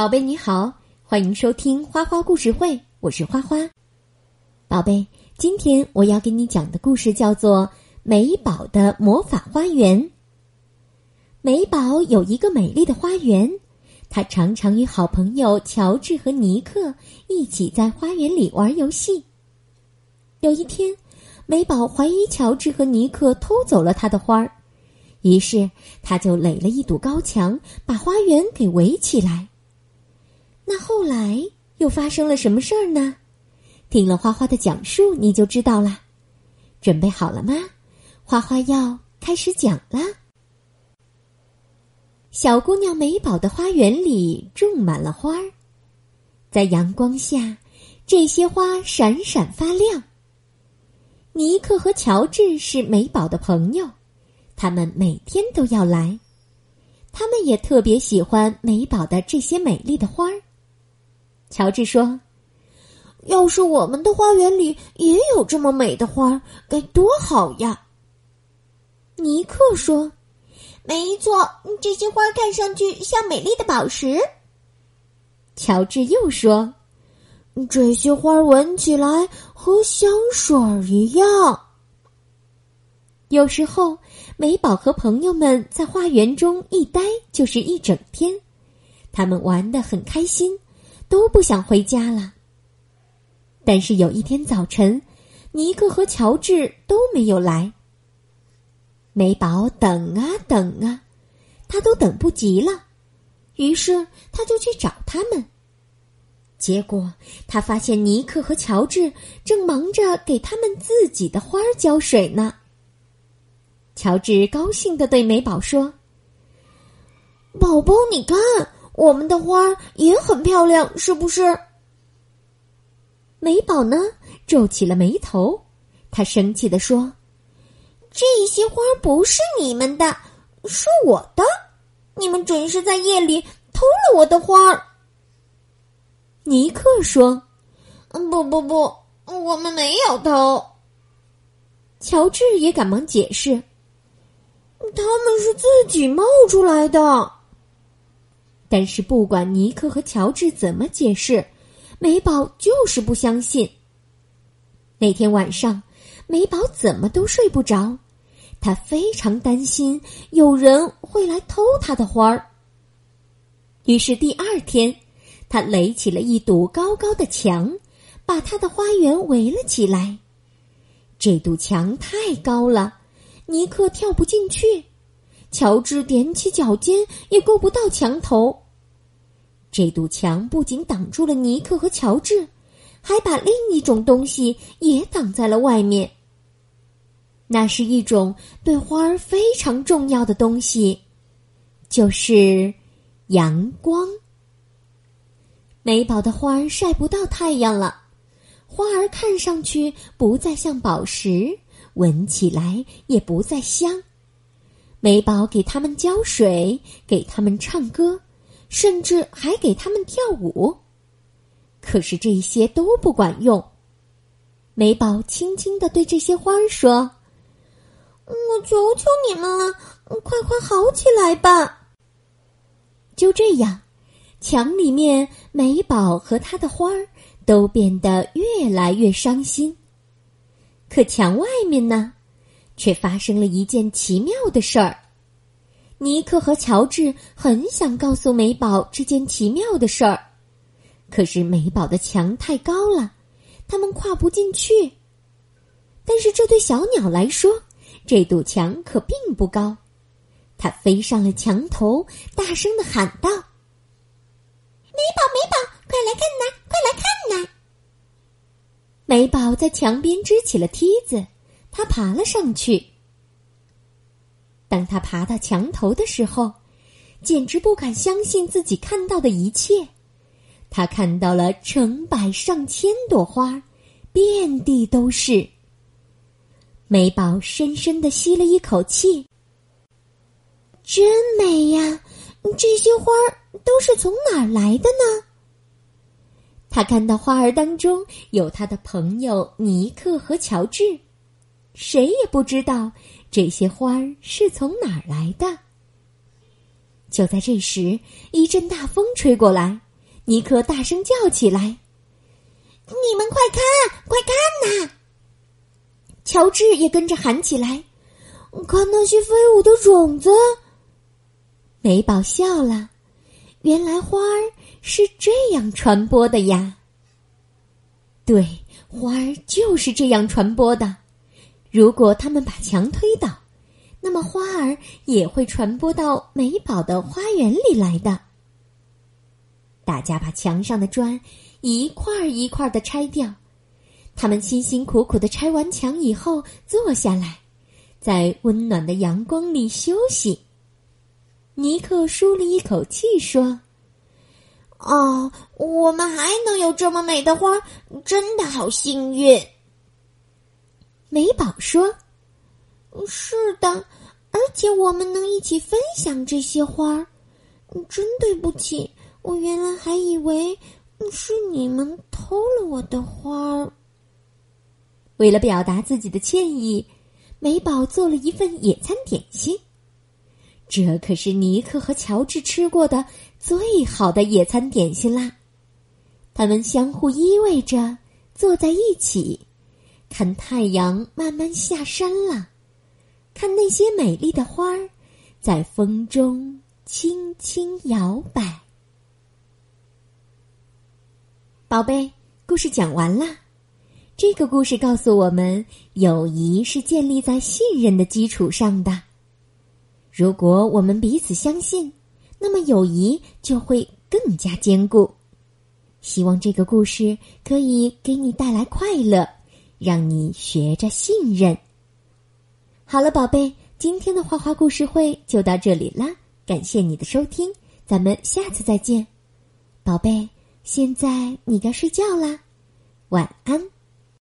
宝贝你好，欢迎收听花花故事会，我是花花。宝贝，今天我要给你讲的故事叫做《美宝的魔法花园》。美宝有一个美丽的花园，她常常与好朋友乔治和尼克一起在花园里玩游戏。有一天，美宝怀疑乔治和尼克偷走了她的花儿，于是他就垒了一堵高墙，把花园给围起来。那后来又发生了什么事儿呢？听了花花的讲述，你就知道了。准备好了吗？花花要开始讲了。小姑娘美宝的花园里种满了花儿，在阳光下，这些花闪闪发亮。尼克和乔治是美宝的朋友，他们每天都要来，他们也特别喜欢美宝的这些美丽的花儿。乔治说：“要是我们的花园里也有这么美的花，该多好呀！”尼克说：“没错，这些花看上去像美丽的宝石。”乔治又说：“这些花闻起来和香水一样。”有时候，美宝和朋友们在花园中一待就是一整天，他们玩得很开心。都不想回家了。但是有一天早晨，尼克和乔治都没有来。美宝等啊等啊，他都等不及了，于是他就去找他们。结果他发现尼克和乔治正忙着给他们自己的花浇水呢。乔治高兴的对美宝说：“宝宝，你看。”我们的花也很漂亮，是不是？美宝呢，皱起了眉头，他生气的说：“这些花不是你们的，是我的，你们准是在夜里偷了我的花。”尼克说：“不不不，我们没有偷。”乔治也赶忙解释：“他们是自己冒出来的。”但是不管尼克和乔治怎么解释，美宝就是不相信。那天晚上，美宝怎么都睡不着，她非常担心有人会来偷她的花儿。于是第二天，她垒起了一堵高高的墙，把她的花园围了起来。这堵墙太高了，尼克跳不进去。乔治踮起脚尖也够不到墙头。这堵墙不仅挡住了尼克和乔治，还把另一种东西也挡在了外面。那是一种对花儿非常重要的东西，就是阳光。美宝的花儿晒不到太阳了，花儿看上去不再像宝石，闻起来也不再香。美宝给它们浇水，给它们唱歌，甚至还给他们跳舞。可是这些都不管用。美宝轻轻的对这些花儿说：“我求求你们了，快快好起来吧！”就这样，墙里面美宝和他的花儿都变得越来越伤心。可墙外面呢？却发生了一件奇妙的事儿。尼克和乔治很想告诉美宝这件奇妙的事儿，可是美宝的墙太高了，他们跨不进去。但是这对小鸟来说，这堵墙可并不高。它飞上了墙头，大声的喊道：“美宝，美宝，快来看呐，快来看呐！”美宝在墙边支起了梯子。他爬了上去。当他爬到墙头的时候，简直不敢相信自己看到的一切。他看到了成百上千朵花，遍地都是。美宝深深的吸了一口气，真美呀！这些花都是从哪儿来的呢？他看到花儿当中有他的朋友尼克和乔治。谁也不知道这些花儿是从哪儿来的。就在这时，一阵大风吹过来，尼克大声叫起来：“你们快看，快看呐！”乔治也跟着喊起来：“看那些飞舞的种子！”美宝笑了，原来花儿是这样传播的呀。对，花儿就是这样传播的。如果他们把墙推倒，那么花儿也会传播到美宝的花园里来的。大家把墙上的砖一块一块的拆掉。他们辛辛苦苦的拆完墙以后，坐下来，在温暖的阳光里休息。尼克舒了一口气说：“哦，我们还能有这么美的花，真的好幸运。”美宝说：“是的，而且我们能一起分享这些花儿。真对不起，我原来还以为是你们偷了我的花儿。”为了表达自己的歉意，美宝做了一份野餐点心。这可是尼克和乔治吃过的最好的野餐点心啦！他们相互依偎着坐在一起，看太阳慢慢下山了，看那些美丽的花儿在风中轻轻摇摆。宝贝，故事讲完了。这个故事告诉我们，友谊是建立在信任的基础上的。如果我们彼此相信，那么友谊就会更加坚固。希望这个故事可以给你带来快乐，让你学着信任。好了，宝贝，今天的花花故事会就到这里啦，感谢你的收听，咱们下次再见。宝贝，现在你该睡觉啦，晚安。